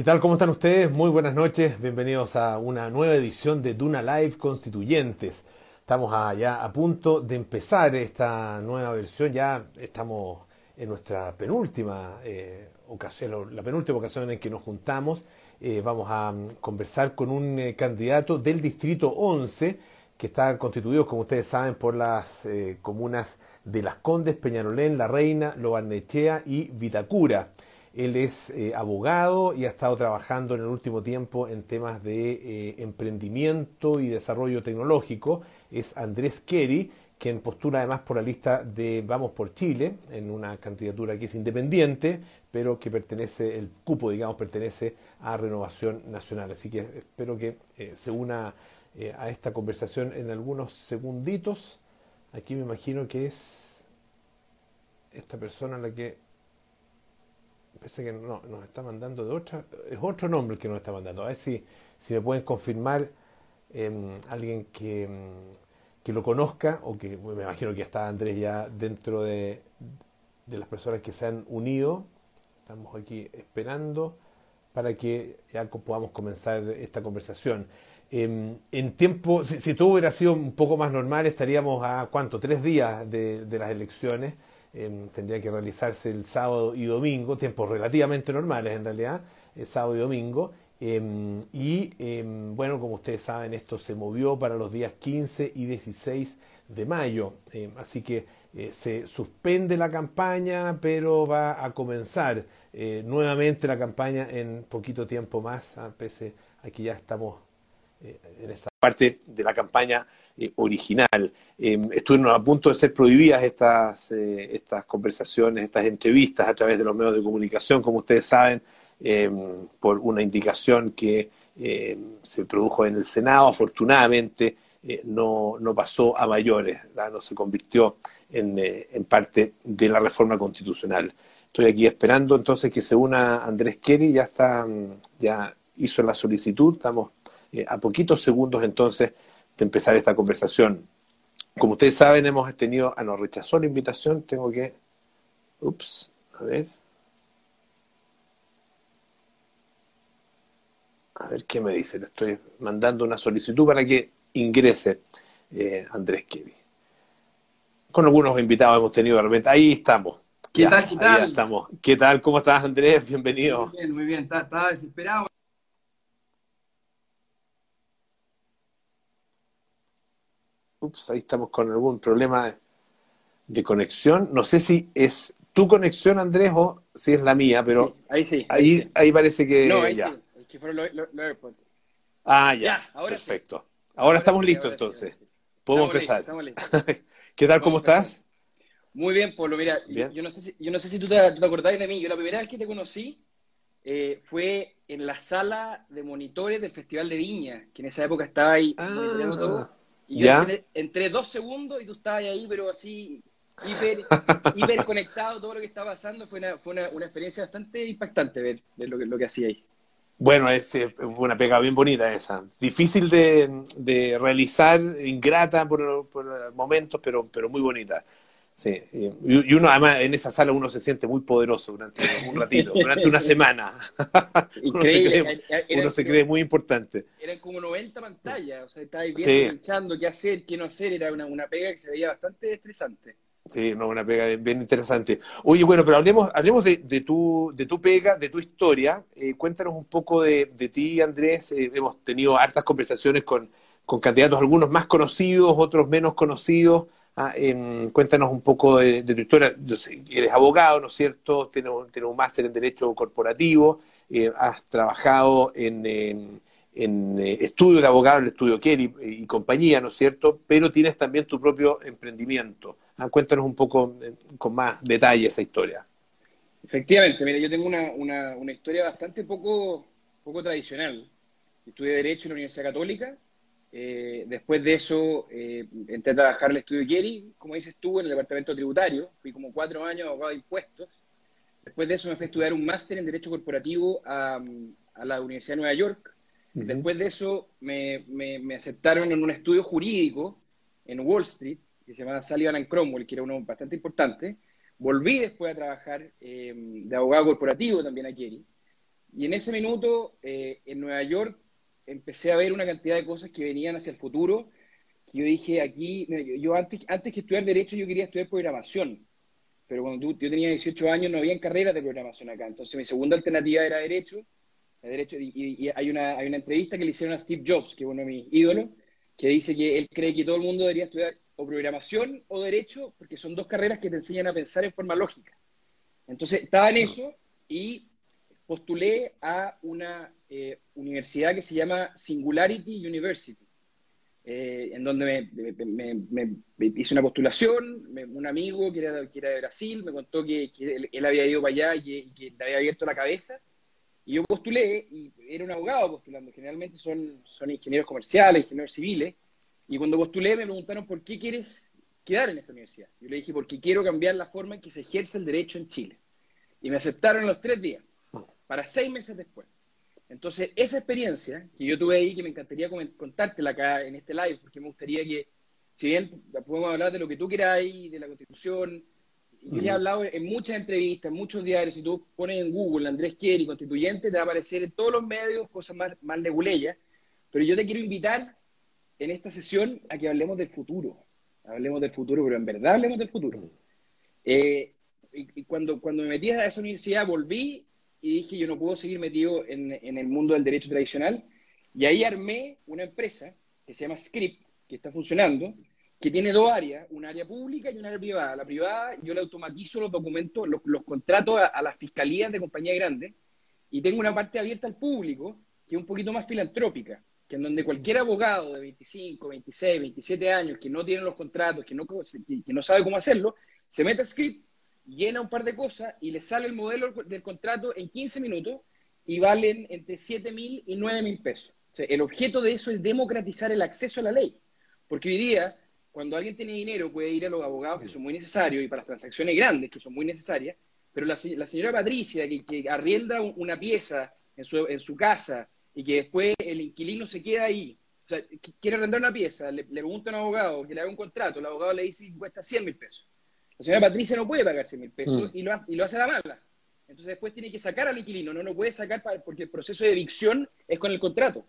¿Qué tal? ¿Cómo están ustedes? Muy buenas noches. Bienvenidos a una nueva edición de Duna Live Constituyentes. Estamos ya a punto de empezar esta nueva versión. Ya estamos en nuestra penúltima eh, ocasión, la penúltima ocasión en que nos juntamos. Eh, vamos a mm, conversar con un eh, candidato del Distrito 11 que está constituido, como ustedes saben, por las comunas de Las Condes, Peñarolén, La Reina, Lobarnechea y Vitacura. Él es eh, abogado y ha estado trabajando en el último tiempo en temas de eh, emprendimiento y desarrollo tecnológico. Es Andrés Kerry, quien postula además por la lista de Vamos por Chile, en una candidatura que es independiente, pero que pertenece, el cupo, digamos, pertenece a Renovación Nacional. Así que espero que eh, se una a esta conversación en algunos segunditos. Aquí me imagino que es esta persona la que Parece que no, nos está mandando de otra. Es otro nombre que nos está mandando. A ver si, si me pueden confirmar em, alguien que, em, que, lo conozca o que me imagino que está Andrés ya dentro de, de las personas que se han unido. Estamos aquí esperando para que ya podamos comenzar esta conversación. Em, en tiempo, si, todo hubiera sido un poco más normal, estaríamos a cuánto, tres días de, de las elecciones. Em, tendría que realizarse el sábado y domingo, tiempos relativamente normales en realidad, el sábado y domingo. Em, y em, bueno, como ustedes saben, esto se movió para los días 15 y 16 de mayo. así que eh, se suspende la campaña, pero va a comenzar eh, nuevamente la campaña en poquito tiempo más, a pese a que ya estamos eh, en esta parte de la campaña eh, original. Em, estuvieron a punto de ser prohibidas estas, eh, estas conversaciones, estas entrevistas a través de los medios de comunicación, como ustedes saben, em, por una indicación que em, se produjo en el Senado. Afortunadamente no, no, pasó a mayores, no se convirtió en, en parte de la reforma constitucional. Estoy aquí esperando entonces que se una Andrés Kerry, ya está, ya hizo la solicitud, estamos a poquitos segundos entonces empezar esta conversación. Como ustedes saben, hemos tenido, ah, no, rechazó la invitación, tengo que, ups, a ver. A ver qué me dice, le estoy mandando una solicitud para que ingrese eh, Andrés Kevin. Con algunos invitados hemos tenido de repente, ahí estamos. ¿Qué tal? ¿Qué tal? Estamos. ¿Qué tal? ¿Cómo estás, Andrés? Bienvenido. Muy bien, muy bien. Estaba desesperado Ups, ahí estamos con algún problema de conexión. No sé si es tu conexión, Andrés, o si es la mía, pero ahí sí. Ahí, ahí parece que no, ahí ya. Sí. Es que fueron los. Ah, ya. ahora Perfecto. Ahora, estamos listos entonces. Podemos empezar. estamos listos. ¿Qué tal? ¿Cómo estás? Muy bien, Pablo. Mira, yo, no sé si, yo no sé si tú te, tú acordás de mí. Yo la primera vez que te conocí eh, fue en la sala de monitores del Festival de Viña, que en esa época estaba ahí ah. todo. Y yo entré, dos segundos y tú estabas ahí, pero así hiper, hiper conectado, todo lo que estaba pasando. Fue una, fue una, experiencia bastante impactante ver, lo, que, lo que hacía ahí. Bueno, es, una pega bien bonita esa. Difícil de, de realizar, ingrata por, por momentos, pero, pero muy bonita. Sí, y uno además en esa sala uno se siente muy poderoso durante un ratito, durante una semana. uno, se cree, muy importante. Eran como 90 pantallas, o sea, estaba viendo, pensando qué hacer, qué no hacer, era una, una pega que se veía bastante estresante. Sí, no, una pega bien interesante. Oye, bueno, pero hablemos, hablemos de, de, tu, de tu pega, de tu historia. Eh, cuéntanos un poco de, de ti, Andrés. Eh, hemos tenido hartas conversaciones con, con candidatos, algunos más conocidos, otros menos conocidos. Ah, em, cuéntanos un poco de, tu historia. eres abogado, ¿no es cierto? Tienes, un máster en Derecho Corporativo, eh, has trabajado en, en, eh, estudio de abogado, en el estudio Kelly y, compañía, ¿no es cierto? Pero tienes también tu propio emprendimiento. Ah, cuéntanos un poco eh, con más detalle esa historia. Efectivamente, mira, yo tengo una, una, una historia bastante poco, poco tradicional. Estudié Derecho en la Universidad Católica, eh, después de eso, eh, entré a trabajar en el estudio Kerry, como dices tú, en el departamento tributario. Fui como cuatro años abogado de impuestos. Después de eso me fui a estudiar un máster en Derecho Corporativo a, la Universidad de Nueva York. Después de eso me, me, aceptaron en un estudio jurídico en Wall Street, que se llama Sullivan Cromwell, que era uno bastante importante. Volví después a trabajar eh, de abogado corporativo también a Kerry. Y en ese minuto, eh, en Nueva York, empecé a ver una cantidad de cosas que venían hacia el futuro, que yo dije aquí, yo, antes, antes que estudiar Derecho, yo quería estudiar programación, pero cuando yo tenía 18 años no había carreras de programación acá, entonces mi segunda alternativa era Derecho, derecho y, hay, una, hay una entrevista que le hicieron a Steve Jobs, que es uno de mis ídolos, que dice que él cree que todo el mundo debería estudiar o programación o derecho, porque son dos carreras que te enseñan a pensar en forma lógica. Entonces, estaba en eso y postulé a una eh, universidad que se llama Singularity University, eh, en donde me, hice una postulación, un amigo que era, que era, de Brasil me contó que, él, había ido para allá y, y que le había abierto la cabeza, y yo postulé, y era un abogado postulando, generalmente son, son ingenieros comerciales, ingenieros civiles, y cuando postulé me preguntaron por qué quieres quedar en esta universidad. Yo le dije, porque quiero cambiar la forma en que se ejerce el derecho en Chile. Y me aceptaron los tres días, para seis meses después. Entonces, esa experiencia que yo tuve ahí, que me encantaría contártela acá en este live, porque me gustaría que, si bien podemos hablar de lo que tú ahí, de la Constitución, yo he hablado en muchas entrevistas, en muchos diarios, si tú pones en Google Andrés Quieri, constituyente, te va a aparecer en todos los medios cosas más, más leguleyas, pero yo te quiero invitar en esta sesión a que hablemos del futuro, hablemos del futuro, pero en verdad hablemos del futuro. Eh, y, cuando, cuando me metí a esa universidad volví y dije yo no puedo seguir metido en, en el mundo del derecho tradicional, y ahí armé una empresa que se llama Script, que está funcionando, que tiene dos áreas, una área pública y una área privada. La privada yo le automatizo los documentos, los, contratos a, las fiscalías de compañías grandes y tengo una parte abierta al público que es un poquito más filantrópica, que en donde cualquier abogado de 25, 26, 27 años que no tiene los contratos, que no, que, no sabe cómo hacerlo, se mete a script, llena un par de cosas y le sale el modelo del contrato en 15 minutos y valen entre 7 mil y 9 mil pesos. el objeto de eso es democratizar el acceso a la ley. Porque hoy día cuando alguien tiene dinero puede ir a los abogados que son muy necesarios y para las transacciones grandes que son muy necesarias, pero la, señora Patricia que, arrienda una pieza en su, en su, casa y que después el inquilino se queda ahí, o sea, quiere arrendar una pieza, le, pregunta a un abogado que le haga un contrato, el abogado le dice que cuesta 100 mil pesos. La señora Patricia no puede pagar 100 mil pesos mm. y, lo, y lo hace a la mala. Entonces después tiene que sacar al inquilino, no lo puede sacar porque el proceso de evicción es con el contrato.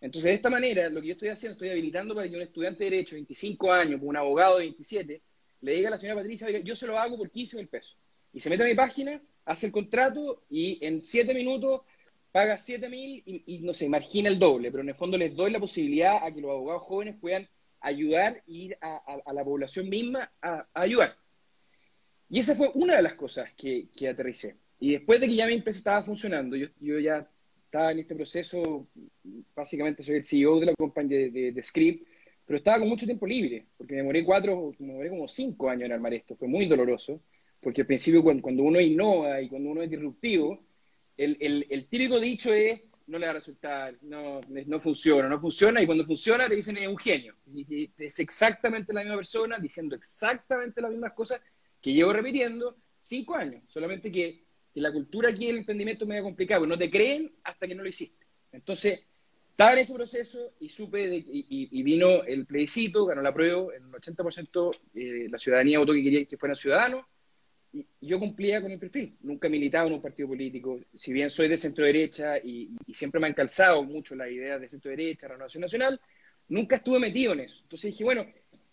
Entonces, de esta manera, lo que yo estoy haciendo, estoy habilitando para que un estudiante de Derecho de 25 años, con un abogado de 27, le diga a la señora Patricia, yo se lo hago por 15 mil pesos. Y se mete a mi página, hace el contrato y en 7 minutos paga 7 mil y, no sé, margina el doble, pero en el fondo les doy la posibilidad a que los abogados jóvenes puedan ayudar e ir a, la población misma a, ayudar. Y esa fue una de las cosas que, aterricé. Y después de que ya mi empresa estaba funcionando, yo, yo ya estaba en este proceso, básicamente soy el CEO de la compañía de, Script, pero estaba con mucho tiempo libre, porque me demoré cuatro, me demoré como cinco años en armar esto, fue muy doloroso, porque al principio cuando, uno innova y cuando uno es disruptivo, el, el, típico dicho es, no le va a resultar, no, no funciona, no funciona, y cuando funciona te dicen es un genio. Y es exactamente la misma persona diciendo exactamente las mismas cosas que llevo repitiendo cinco años, solamente que y la cultura aquí del emprendimiento es medio complicado, no te creen hasta que no lo hiciste. Entonces, estaba en ese proceso y supe, de, y, vino el plebiscito, ganó la prueba, en un 80% eh, la ciudadanía votó que quería que fueran ciudadanos, y, yo cumplía con el perfil. Nunca he militado en un partido político, si bien soy de centro derecha y, siempre me han calzado mucho las ideas de centro derecha, renovación nacional, nunca estuve metido en eso. Entonces dije, bueno,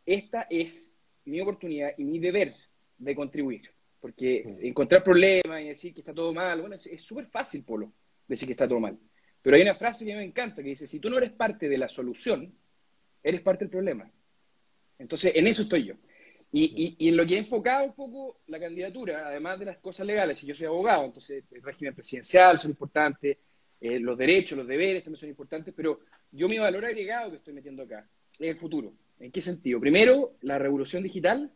esta es mi oportunidad y mi deber de contribuir. Porque encontrar problemas y decir que está todo mal, bueno, es súper fácil, Polo, decir que está todo mal. Pero hay una frase que me encanta que dice, si tú no eres parte de la solución, eres parte del problema. Entonces, en eso estoy yo. Y, y, en lo que he enfocado un poco la candidatura, además de las cosas legales, y yo soy abogado, entonces el régimen presidencial son importantes, eh, los derechos, los deberes también son importantes, pero yo mi valor agregado que estoy metiendo acá es el futuro. ¿En qué sentido? Primero, la revolución digital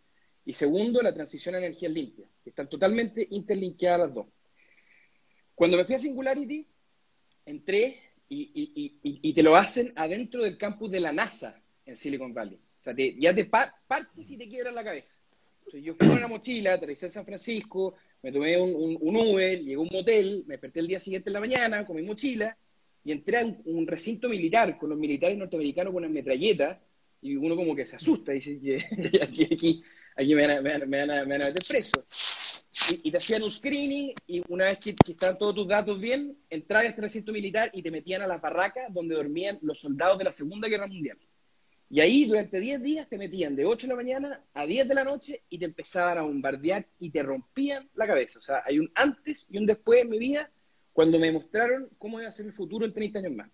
y segundo, la transición a energías limpias, que están totalmente interlinkeadas las dos. Cuando me fui a Singularity, entré y, te lo hacen adentro del campus de la NASA en Silicon Valley. O sea, ya te partes y te quiebran la cabeza. yo fui con una mochila, aterricé en San Francisco, me tomé un, Uber, llegué a un motel, me desperté el día siguiente en la mañana con mi mochila y entré a un, recinto militar con los militares norteamericanos con una metralleta y uno como que se asusta y dice, aquí, aquí me van a, me van, a, me van a meter preso. y, te hacían un screening y una vez que, estaban todos tus datos bien, entrabas este recinto militar y te metían a las barracas donde dormían los soldados de la Segunda Guerra Mundial. Y ahí durante 10 días te metían de 8 de la mañana a 10 de la noche y te empezaban a bombardear y te rompían la cabeza. O sea, hay un antes y un después en mi vida cuando me mostraron cómo iba a ser el futuro en 30 años más.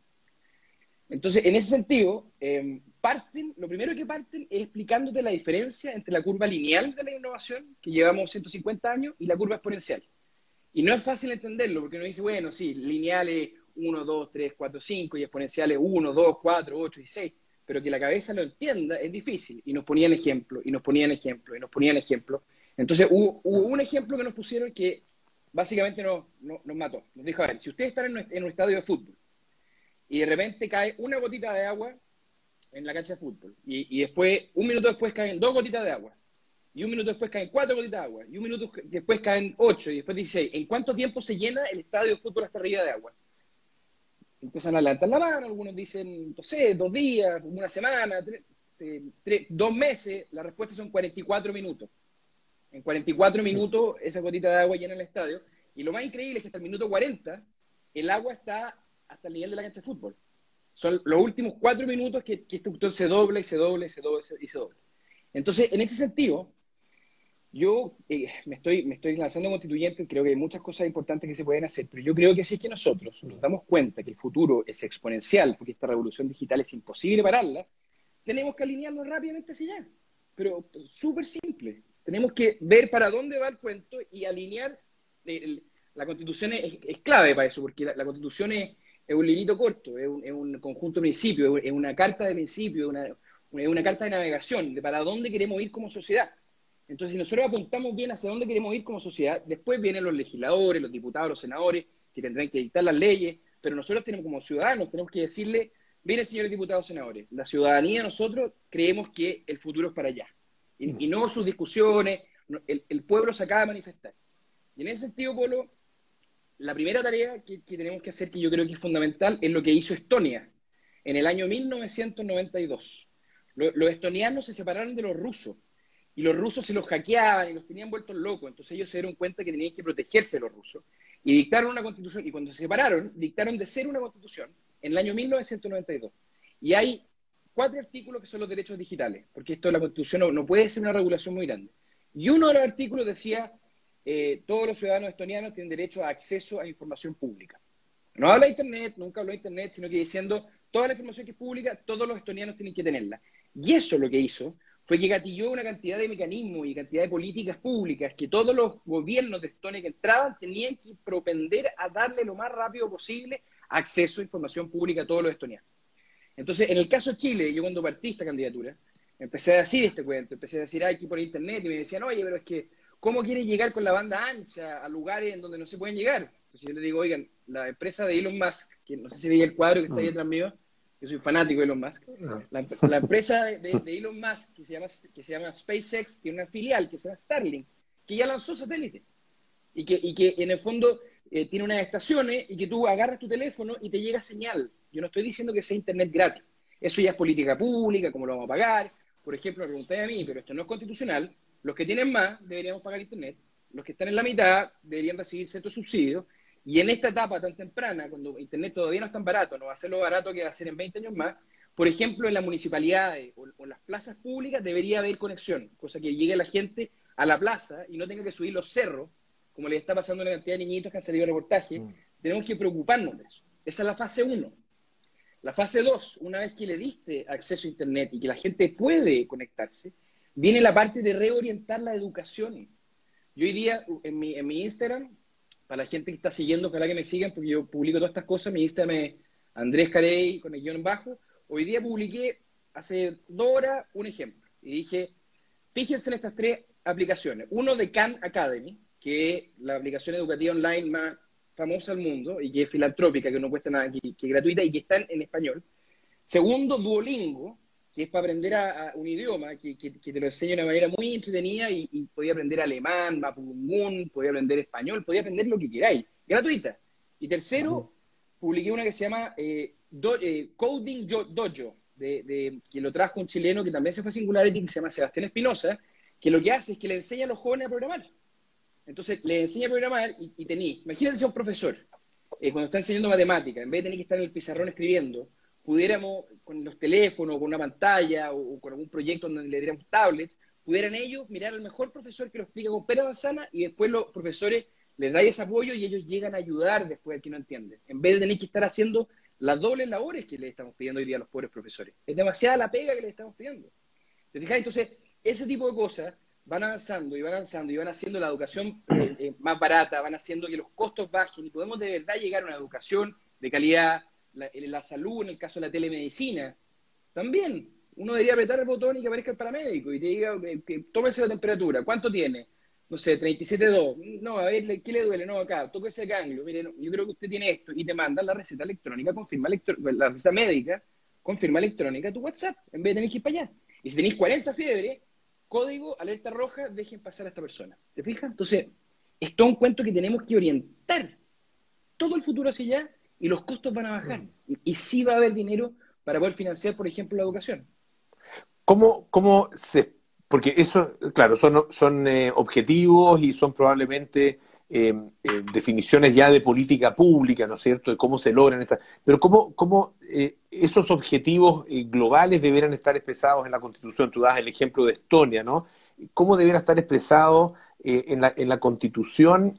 Entonces, en ese sentido, em, parten, lo primero que parten es explicándote la diferencia entre la curva lineal de la innovación, que llevamos 150 años, y la curva exponencial. Y no es fácil entenderlo, porque uno dice, bueno, sí, lineal es 1, 2, 3, 4, 5, y exponencial es 1, 2, 4, 8 y 6, pero que la cabeza lo entienda es difícil. Y nos ponían ejemplo, y nos ponían ejemplo, y nos ponían ejemplo. Entonces, hubo, un ejemplo que nos pusieron que básicamente nos, nos, mató. Nos dijo, a ver, si ustedes están en un estadio de fútbol, y de repente cae una gotita de agua en la cancha de fútbol. Y, después, un minuto después caen dos gotitas de agua. Y un minuto después caen cuatro gotitas de agua. Y un minuto después caen ocho. Y después dice, ¿en cuánto tiempo se llena el estadio de fútbol hasta arriba de agua? Empiezan a levantar la mano, algunos dicen, no sé, dos días, una semana, dos meses. La respuesta son 44 minutos. En 44 minutos esa gotita de agua llena el estadio. Y lo más increíble es que hasta el minuto 40 el agua está hasta el nivel de la cancha de fútbol. Son los últimos cuatro minutos que, este botón se dobla y se dobla y se dobla y se dobla. Entonces, en ese sentido, yo eh, me, estoy, me estoy lanzando constituyente, creo que hay muchas cosas importantes que se pueden hacer, pero yo creo que si es que nosotros nos damos cuenta que el futuro es exponencial, porque esta revolución digital es imposible pararla, tenemos que alinearnos rápidamente hacia allá. Pero súper simple. Tenemos que ver para dónde va el cuento y alinear. la constitución es, clave para eso, porque la constitución es, es un librito corto, es un, conjunto de principios, es una carta de principios, es una, una, carta de navegación de para dónde queremos ir como sociedad. Entonces, si nosotros apuntamos bien hacia dónde queremos ir como sociedad, después vienen los legisladores, los diputados, los senadores, que tendrán que dictar las leyes, pero nosotros tenemos como ciudadanos, tenemos que decirle, miren señores diputados, senadores, la ciudadanía nosotros creemos que el futuro es para allá, y, no sus discusiones, el, el pueblo se acaba de manifestar. Y en ese sentido, Polo, la primera tarea que, tenemos que hacer, que yo creo que es fundamental, es lo que hizo Estonia en el año 1992. los estonianos se separaron de los rusos y los rusos se los hackeaban y los tenían vueltos locos. Entonces ellos se dieron cuenta que tenían que protegerse de los rusos y dictaron una constitución. Y cuando se separaron, dictaron de ser una constitución en el año 1992. Y hay cuatro artículos que son los derechos digitales, porque esto de la constitución no puede ser una regulación muy grande. Y uno de los artículos decía eh, todos los ciudadanos estonianos tienen derecho a acceso a información pública. No habla de Internet, nunca habló de Internet, sino que diciendo toda la información que es pública, todos los estonianos tienen que tenerla. Y eso lo que hizo fue que gatilló una cantidad de mecanismos y cantidad de políticas públicas que todos los gobiernos de Estonia que entraban tenían que propender a darle lo más rápido posible acceso a información pública a todos los estonianos. Entonces, en el caso de Chile, yo cuando partí esta candidatura, empecé a decir este cuento, empecé a decir, hay que por internet, y me decían, oye, pero es que ¿Cómo quiere llegar con la banda ancha a lugares en donde no se pueden llegar? Entonces yo le digo, oigan, la empresa de Elon Musk, que no sé si veía el cuadro que está ahí mm. detrás mío, yo soy fanático de Elon Musk, ah. la, empresa de, Elon Musk que se, llama, que se llama SpaceX tiene una filial que se llama Starlink, que ya lanzó satélite y que, y que en el fondo eh, tiene unas estaciones y que tú agarras tu teléfono y te llega señal. Yo no estoy diciendo que sea internet gratis. Eso ya es política pública, cómo lo vamos a pagar. Por ejemplo, me pregunté a mí, pero esto no es constitucional. Los que tienen más deberíamos pagar Internet, los que están en la mitad deberían recibir ciertos subsidios, y en esta etapa tan temprana, cuando Internet todavía no es tan barato, no va a ser lo barato que va a ser en 20 años más, por ejemplo, en las municipalidades o, en las plazas públicas debería haber conexión, cosa que llegue la gente a la plaza y no tenga que subir los cerros, como le está pasando a la cantidad de niñitos que han salido de reportaje. Mm. Tenemos que preocuparnos de eso. Esa es la fase 1. La fase 2, una vez que le diste acceso a Internet y que la gente puede conectarse, viene la parte de reorientar la educación. Yo hoy día, en mi, en mi Instagram, para la gente que está siguiendo, ojalá que me sigan, porque yo publico todas estas cosas, mi Instagram es Andrés Carey con el guion bajo. Hoy día publiqué hace dos horas un ejemplo y dije, fíjense en estas tres aplicaciones. Uno de Khan Academy, que es la aplicación educativa online más famosa del mundo y que es filantrópica, que no cuesta nada, que, es gratuita y que está en español. Segundo, Duolingo, que es para aprender a, un idioma, que, te lo enseña de una manera muy entretenida y, podía aprender alemán, mapungun, podía aprender español, podía aprender lo que queráis, gratuita. Y tercero, publiqué una que se llama eh, eh, Coding Dojo, de, que lo trajo un chileno que también se fue a Singularity, que se llama Sebastián Espinosa, que lo que hace es que le enseña a los jóvenes a programar. Entonces le enseña a programar y, y tení, imagínate ser un profesor, eh, cuando está enseñando matemática, en vez de tener que estar en el pizarrón escribiendo, pudiéramos con los teléfonos, con una pantalla o, con algún proyecto donde le diéramos tablets, pudieran ellos mirar al mejor profesor que lo explica con pera manzana y después los profesores les da ese apoyo y ellos llegan a ayudar después al que no entiende. En vez de tener que estar haciendo las dobles labores que le estamos pidiendo hoy día a los pobres profesores. Es demasiada la pega que le estamos pidiendo. ¿Te fijas? Entonces, ese tipo de cosas van avanzando y van avanzando y van haciendo la educación eh, eh, más barata, van haciendo que los costos bajen y podemos de verdad llegar a una educación de calidad, la, la salud, en el caso de la telemedicina. También, uno debería apretar el botón y que aparezca el paramédico y te diga, que, que tómese la temperatura, ¿cuánto tiene? no sé, 37.2, no, a ver, ¿qué le duele? No, acá, toque ese ganglio, mire, yo creo que usted tiene esto, y te mandan la receta electrónica, confirma la receta médica, confirma electrónica tu WhatsApp, en vez de tener que ir para allá. Y si tenéis 40 fiebre, código, alerta roja, dejen pasar a esta persona. ¿Te fijas? Entonces, es todo un cuento que tenemos que orientar todo el futuro hacia allá y los costos van a bajar. Y, y sí va a haber dinero para poder financiar, por ejemplo, la educación. ¿Cómo, cómo se porque eso, claro, son, son eh, objetivos y son probablemente eh, eh, definiciones ya de política pública, ¿no es cierto?, de cómo se logran esas. Pero cómo, cómo esos objetivos globales deberán estar expresados en la Constitución. Tú das el ejemplo de Estonia, ¿no? ¿Cómo deberá estar expresado en la, en, la, Constitución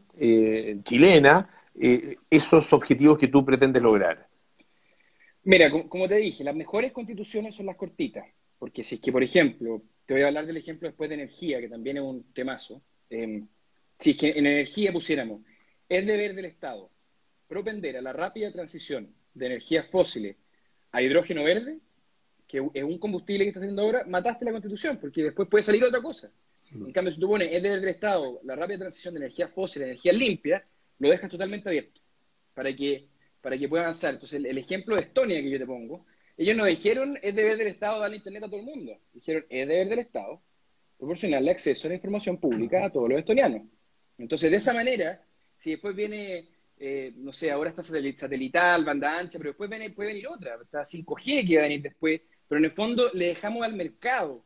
chilena esos objetivos que tú pretendes lograr? Mira, como te dije, las mejores constituciones son las cortitas. Porque si es que, por ejemplo, te voy a hablar del ejemplo después de energía, que también es un temazo. Em, si es que en energía pusiéramos, es deber del Estado propender a la rápida transición de energías fósiles a hidrógeno verde, que es un combustible que está haciendo ahora, mataste la constitución, porque después puede salir otra cosa. En cambio, si tú pones es deber del Estado la rápida transición de energías fósiles a energías limpias, lo dejas totalmente abierto para que, para que pueda avanzar. Entonces, el ejemplo de Estonia que yo te pongo, ellos no dijeron es deber del Estado darle internet a todo el mundo. Dijeron es deber del Estado proporcionarle acceso a la información pública a todos los estonianos. Entonces, de esa manera, si después viene, eh, no sé, ahora está satelital, banda ancha, pero después viene, puede venir otra, está 5G que va a venir después, pero en el fondo le dejamos al mercado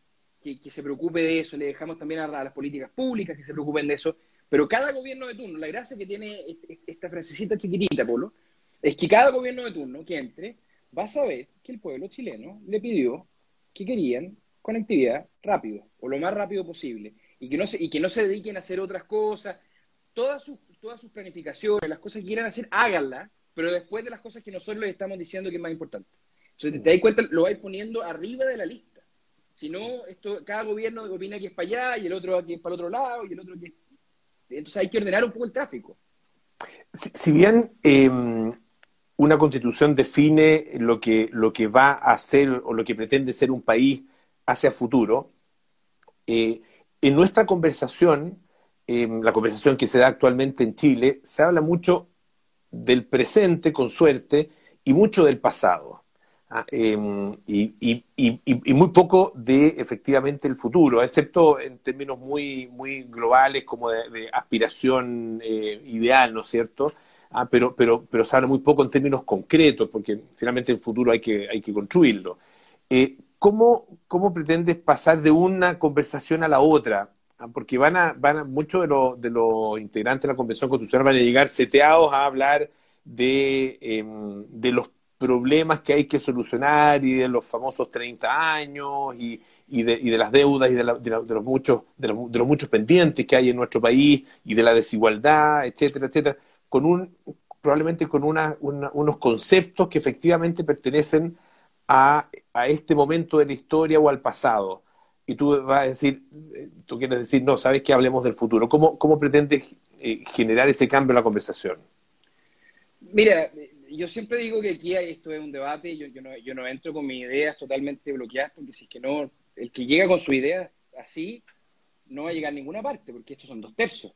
que, se preocupe de eso, le dejamos también a, las políticas públicas que se preocupen de eso, pero cada gobierno de turno, la gracia que tiene esta frasecita chiquitita, Polo, es que cada gobierno de turno que entre vas a ver que el pueblo chileno le pidió que querían conectividad rápido, o lo más rápido posible, y que no se, y que no se dediquen a hacer otras cosas. Todas sus, todas sus planificaciones, las cosas que quieran hacer, háganlas, pero después de las cosas que nosotros les estamos diciendo que es más importante. Entonces, te das cuenta, lo vais poniendo arriba de la lista. Si no, esto, cada gobierno opina que es para allá, y el otro que es para el otro lado, y el otro que... Entonces hay que ordenar un poco el tráfico. Si, bien em, una constitución define lo que, lo que va a ser o lo que pretende ser un país hacia futuro, eh, en nuestra conversación, la conversación que se da actualmente en Chile, se habla mucho del presente, con suerte, y mucho del pasado. Ah, em, y, muy poco de efectivamente el futuro, excepto en términos muy, muy globales como de, aspiración eh, ideal, ¿no es cierto? Ah, pero, pero, pero se habla muy poco en términos concretos, porque finalmente el futuro hay que, hay que construirlo. Eh, ¿cómo, ¿Cómo pretendes pasar de una conversación a la otra? Ah, porque van a, van muchos de, de los integrantes de la Convención Constitucional van a llegar seteados a hablar de, em, de los problemas que hay que solucionar y de los famosos 30 años y, y, de, y de, las deudas y de, de, los muchos, de, los, de los muchos pendientes que hay en nuestro país y de la desigualdad, etcétera, etcétera con un, probablemente con una, unos conceptos que efectivamente pertenecen a, a, este momento de la historia o al pasado. Y tú vas a decir, tú quieres decir, no, sabes que hablemos del futuro. ¿Cómo, cómo pretendes eh, generar ese cambio en la conversación? Mira, yo siempre digo que aquí esto es un debate, yo, yo, no, yo no entro con mis ideas totalmente bloqueadas, porque si es que no, el que llega con su idea así, no va a llegar a ninguna parte, porque estos son dos tercios.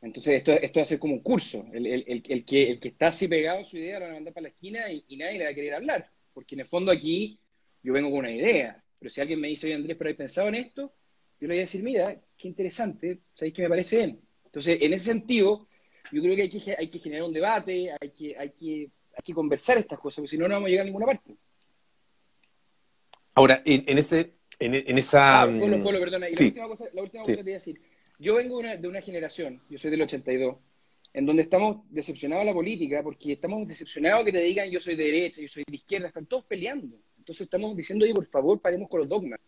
Entonces, esto, esto va a ser como un curso. El, el, el, que, el que está así pegado a su idea lo van a mandar para la esquina y, nadie le va a querer hablar. Porque en el fondo aquí yo vengo con una idea. Pero si alguien me dice, oye Andrés, pero he pensado en esto, yo le voy a decir, mira, qué interesante, ¿sabéis que me parece bien? Entonces, en ese sentido, yo creo que hay que, hay que generar un debate, hay que, hay, que, hay que conversar estas cosas, porque si no, no vamos a llegar a ninguna parte. Ahora, en, ese, en, esa... Ah, perdona, y la última cosa, la última cosa que te voy a decir yo vengo de una, de una generación, yo soy del 82, en donde estamos decepcionados de la política, porque estamos decepcionados que te digan yo soy de derecha, yo soy de izquierda, están todos peleando. Entonces estamos diciendo, oye, por favor, paremos con los dogmas.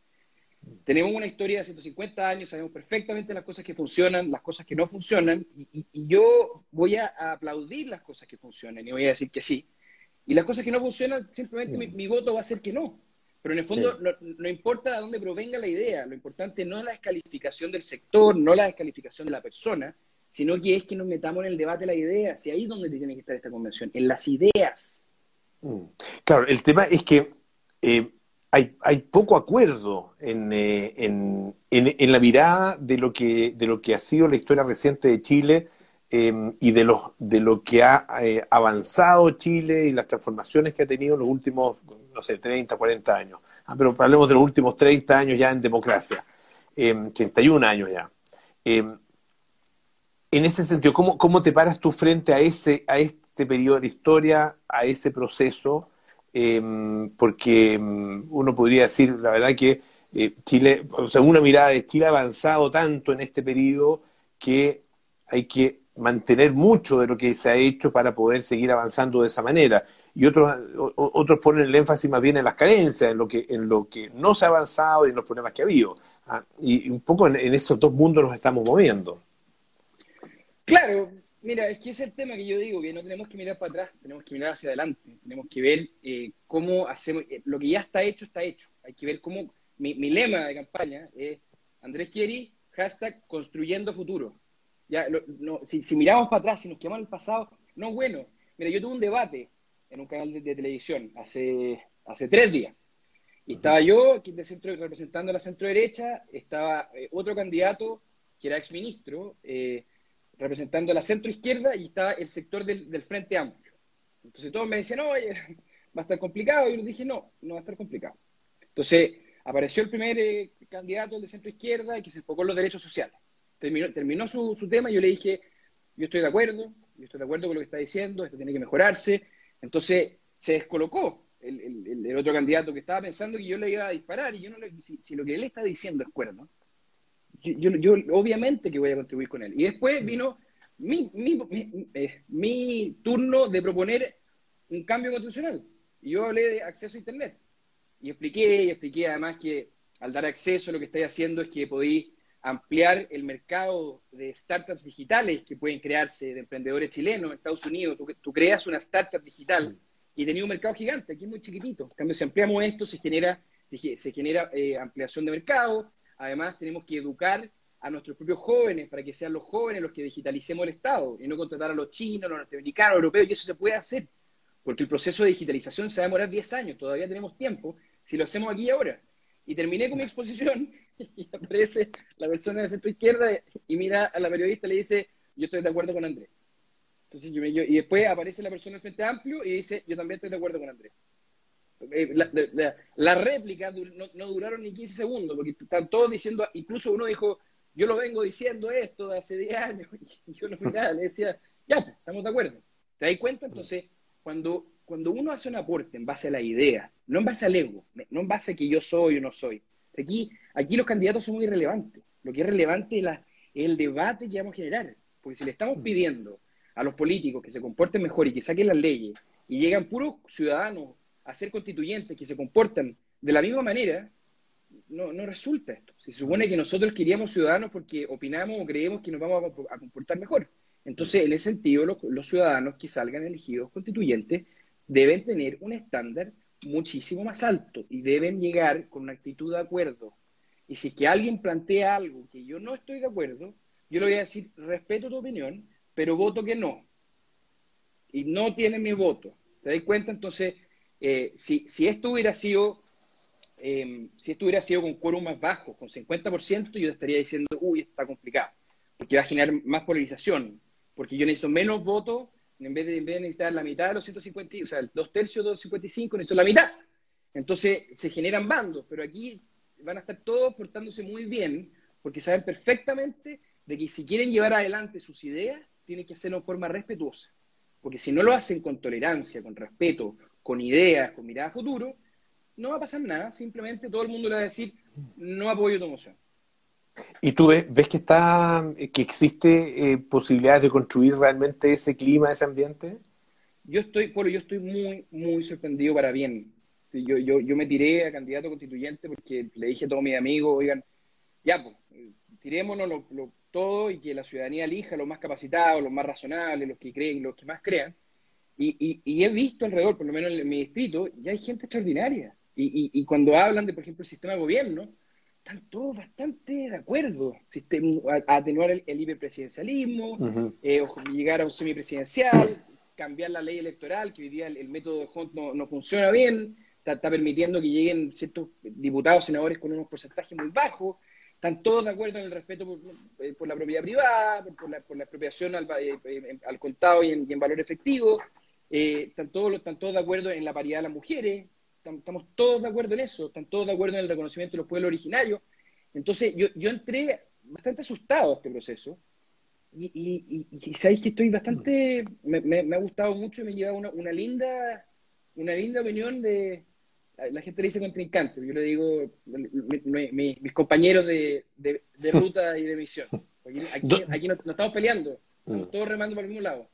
Tenemos una historia de 150 años, sabemos perfectamente las cosas que funcionan, las cosas que no funcionan, y, yo voy a, aplaudir las cosas que funcionan y voy a decir que sí. Y las cosas que no funcionan, simplemente mi, voto va a ser que no. Pero en el fondo no, importa de dónde provenga la idea, lo importante no es la descalificación del sector, no la descalificación de la persona, sino que es que nos metamos en el debate de la idea, si ahí es donde tiene que estar esta convención, en las ideas. Mm. Claro, el tema es que eh, hay, hay, poco acuerdo en, eh, en, en, la mirada de lo, que, de lo que ha sido la historia reciente de Chile em, y de, los, de lo que ha eh, avanzado Chile y las transformaciones que ha tenido en los últimos, no sé, 30, 40 años. Ah, pero hablemos de los últimos 30 años ya en democracia, 31 em, años ya. Em, en ese sentido, ¿cómo, ¿cómo te paras tú frente a, ese, a este periodo de historia, a ese proceso? Em, porque em, uno podría decir, la verdad, que eh, Chile, o sea, una mirada de Chile ha avanzado tanto en este periodo que hay que mantener mucho de lo que se ha hecho para poder seguir avanzando de esa manera. Y otros, otros ponen el énfasis más bien en las carencias, en lo que, en lo que no se ha avanzado y en los problemas que ha habido. Ah, y un poco en esos dos mundos nos estamos moviendo. Claro, mira, es que ese es el tema que yo digo, que no tenemos que mirar para atrás, tenemos que mirar hacia adelante, tenemos que ver eh, cómo hacemos, eh, lo que ya está hecho, está hecho. Hay que ver cómo, mi, lema de campaña es Andrés Quieri, hashtag construyendo futuro. Ya, si, miramos para atrás, si nos quedamos en el pasado, no es bueno. Mira, yo tuve un debate en un canal de, televisión hace, hace tres días. Y estaba yo de centro, representando a la centro derecha, estaba eh, otro candidato que era exministro, eh, representando la centro izquierda y estaba el sector del, Frente Amplio. Entonces todos me decían, oye, va a estar complicado. Y yo les dije, no, no va a estar complicado. Entonces apareció el primer eh, candidato de centro izquierda que se enfocó en los derechos sociales. Terminó, terminó su, tema y yo le dije, yo estoy de acuerdo, yo estoy de acuerdo con lo que está diciendo, esto tiene que mejorarse. Entonces se descolocó el, otro candidato que estaba pensando que yo le iba a disparar y yo no le, si, si lo que él está diciendo es cuerno, yo, yo, obviamente que voy a contribuir con él. Y después vino mi, mi, eh, mi, turno de proponer un cambio constitucional. Y yo hablé de acceso a Internet. Y expliqué, y expliqué además que al dar acceso lo que estáis haciendo es que podéis ampliar el mercado de startups digitales que pueden crearse de emprendedores chilenos en Estados Unidos. Tú, creas una startup digital y tenías un mercado gigante, aquí es muy chiquitito. En cambio, si ampliamos esto, se genera, se genera eh, ampliación de mercado, Además, tenemos que educar a nuestros propios jóvenes para que sean los jóvenes los que digitalicemos el Estado y no contratar a los chinos, los norteamericanos, los europeos, y eso se puede hacer, porque el proceso de digitalización se va a demorar 10 años, todavía tenemos tiempo, si lo hacemos aquí y ahora. Y terminé con mi exposición y aparece la persona de centro izquierda y mira a la periodista y le dice, yo estoy de acuerdo con Andrés. Entonces yo, y después aparece la persona del Frente Amplio y dice, yo también estoy de acuerdo con Andrés. Eh, la, réplica no, duraron ni 15 segundos, porque están todos diciendo, incluso uno dijo, yo lo vengo diciendo esto de hace 10 años, y yo lo miraba, le decía, ya, pues, estamos de acuerdo. ¿Te das cuenta? Entonces, cuando, cuando uno hace un aporte en base a la idea, no en base al ego, no en base a que yo soy o no soy, aquí, aquí los candidatos son muy irrelevantes. Lo que es relevante es, la, el debate que vamos a generar. Porque si le estamos mm. pidiendo a los políticos que se comporten mejor y que saquen las leyes, y llegan puros ciudadanos a ser constituyentes que se comportan de la misma manera, no, no resulta esto. Se supone que nosotros queríamos ciudadanos porque opinamos o creemos que nos vamos a, comportar mejor. Entonces, en ese sentido, los, ciudadanos que salgan elegidos constituyentes deben tener un estándar muchísimo más alto y deben llegar con una actitud de acuerdo. Y si que alguien plantea algo que yo no estoy de acuerdo, yo le voy a decir, respeto tu opinión, pero voto que no. Y no tiene mi voto. ¿Te das cuenta? Entonces, eh, si, si, esto hubiera sido, em, si esto hubiera sido con quórum más bajo, con 50%, yo estaría diciendo, uy, está complicado, porque va a generar más polarización, porque yo necesito menos votos, en vez de, en vez de necesitar la mitad de los 150, o sea, dos tercios de los 55, necesito la mitad. Entonces se generan bandos, pero aquí van a estar todos portándose muy bien, porque saben perfectamente de que si quieren llevar adelante sus ideas, tienen que hacerlo de forma respetuosa. Porque si no lo hacen con tolerancia, con respeto, con ideas, con mirada a futuro, no va a pasar nada, simplemente todo el mundo le va a decir, no apoyo tu moción. ¿Y tú ves, ves que está, que existe eh, posibilidades de construir realmente ese clima, ese ambiente? Yo estoy, bueno, yo estoy muy, muy sorprendido para bien. Yo, yo, yo me tiré a candidato constituyente porque le dije a todos mis amigos, oigan, ya, pues, tirémonos lo, todo y que la ciudadanía elija los más capacitados, los más razonables, los que creen, los que más crean. Y, y, he visto alrededor, por lo menos en mi distrito, ya hay gente extraordinaria. Y, y, cuando hablan de, por ejemplo, el sistema de gobierno, están todos bastante de acuerdo. a, atenuar el, hiperpresidencialismo, eh, llegar a un semipresidencial, cambiar la ley electoral, que hoy día el, método de Hunt no, no funciona bien, está, está, permitiendo que lleguen ciertos diputados, senadores con unos porcentajes muy bajos. Están todos de acuerdo en el respeto por, eh, la propiedad privada, por, la, por la, expropiación al, eh, al contado y en, valor efectivo. Están, todos, están todos de acuerdo en la paridad de las mujeres, estamos todos de acuerdo en eso, están todos de acuerdo en el reconocimiento de los pueblos originarios. Entonces, yo, yo entré bastante asustado a este proceso y, y, y, sabéis que estoy bastante, me, me, ha gustado mucho y me ha llevado una, una, linda, una linda opinión de, la gente le dice contrincante, yo le digo mis compañeros de, de, ruta y de misión. Aquí, aquí, no, estamos peleando, estamos mm. todos remando para el mismo lado.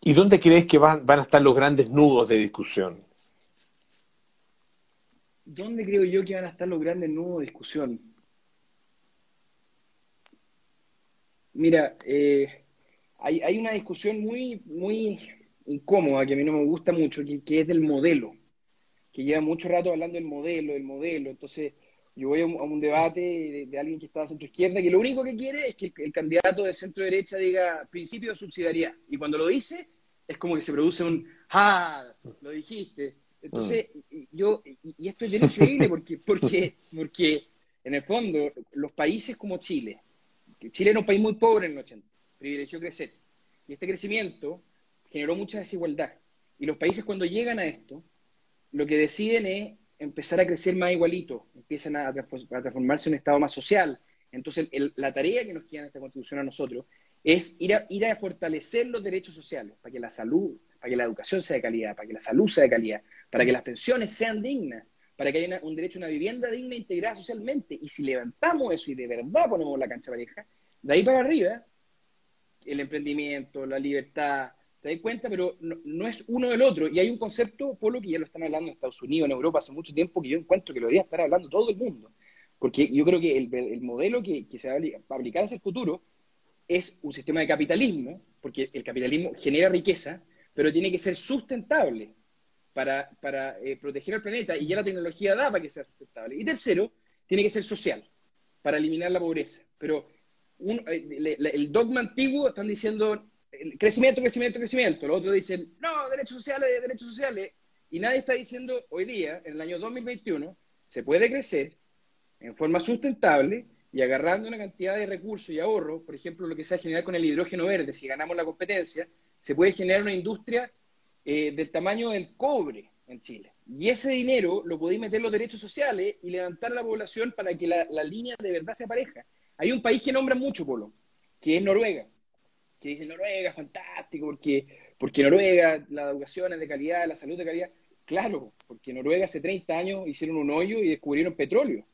¿Y dónde crees que van, van a estar los grandes nudos de discusión? ¿dónde creo yo que van a estar los grandes nudos de discusión? Mira, eh, hay, una discusión muy, muy incómoda que a mí no me gusta mucho, que, es del modelo, que lleva mucho rato hablando del modelo, del modelo. Entonces, yo voy a un, debate de, alguien que está a centro izquierda, que lo único que quiere es que el, candidato de centro derecha diga principio de subsidiariedad. Y cuando lo dice, es como que se produce un, ¡ah! Lo dijiste. Entonces, mm. yo, y, esto es bien increíble porque, porque, porque en el fondo, los países como Chile, Chile era un país muy pobre en el 80, privilegió crecer, y este crecimiento generó mucha desigualdad. Y los países cuando llegan a esto, lo que deciden es empezar a crecer más igualito, empiezan a, transformarse en un estado más social. Entonces, la tarea que nos queda en esta constitución a nosotros es ir a, ir a fortalecer los derechos sociales, para que la salud, para que la educación sea de calidad, para que la salud sea de calidad, para que las pensiones sean dignas, para que haya un derecho a una vivienda digna e integrada socialmente. Y si levantamos eso y de verdad ponemos la cancha pareja, de ahí para arriba, el emprendimiento, la libertad, te das cuenta, pero no, es uno del otro. Y hay un concepto, Polo, que ya lo están hablando en Estados Unidos, en Europa hace mucho tiempo, que yo encuentro que lo debería estar hablando todo el mundo. Porque yo creo que el, modelo que, se va a aplicar hacia el futuro es un sistema de capitalismo, porque el capitalismo genera riqueza, pero tiene que ser sustentable para, para eh, proteger al planeta y ya la tecnología da para que sea sustentable. Y tercero, tiene que ser social, para eliminar la pobreza. Pero eh, el dogma antiguo están diciendo crecimiento, crecimiento, crecimiento. Los otros dicen, no, derechos sociales, derechos sociales. Y nadie está diciendo hoy día, en el año 2021, se puede crecer en forma sustentable y agarrando una cantidad de recursos y ahorros, por ejemplo, lo que se va a generar con el hidrógeno verde, si ganamos la competencia, se puede generar una industria eh, del tamaño del cobre en Chile. Y ese dinero lo podéis meter los derechos sociales y levantar a la población para que la, línea de verdad se pareja. Hay un país que nombra mucho, Polo, que es Noruega. Que dice Noruega, fantástico, porque, porque Noruega, la educación es de calidad, la salud de calidad. Claro, porque Noruega hace 30 años hicieron un hoyo y descubrieron petróleo.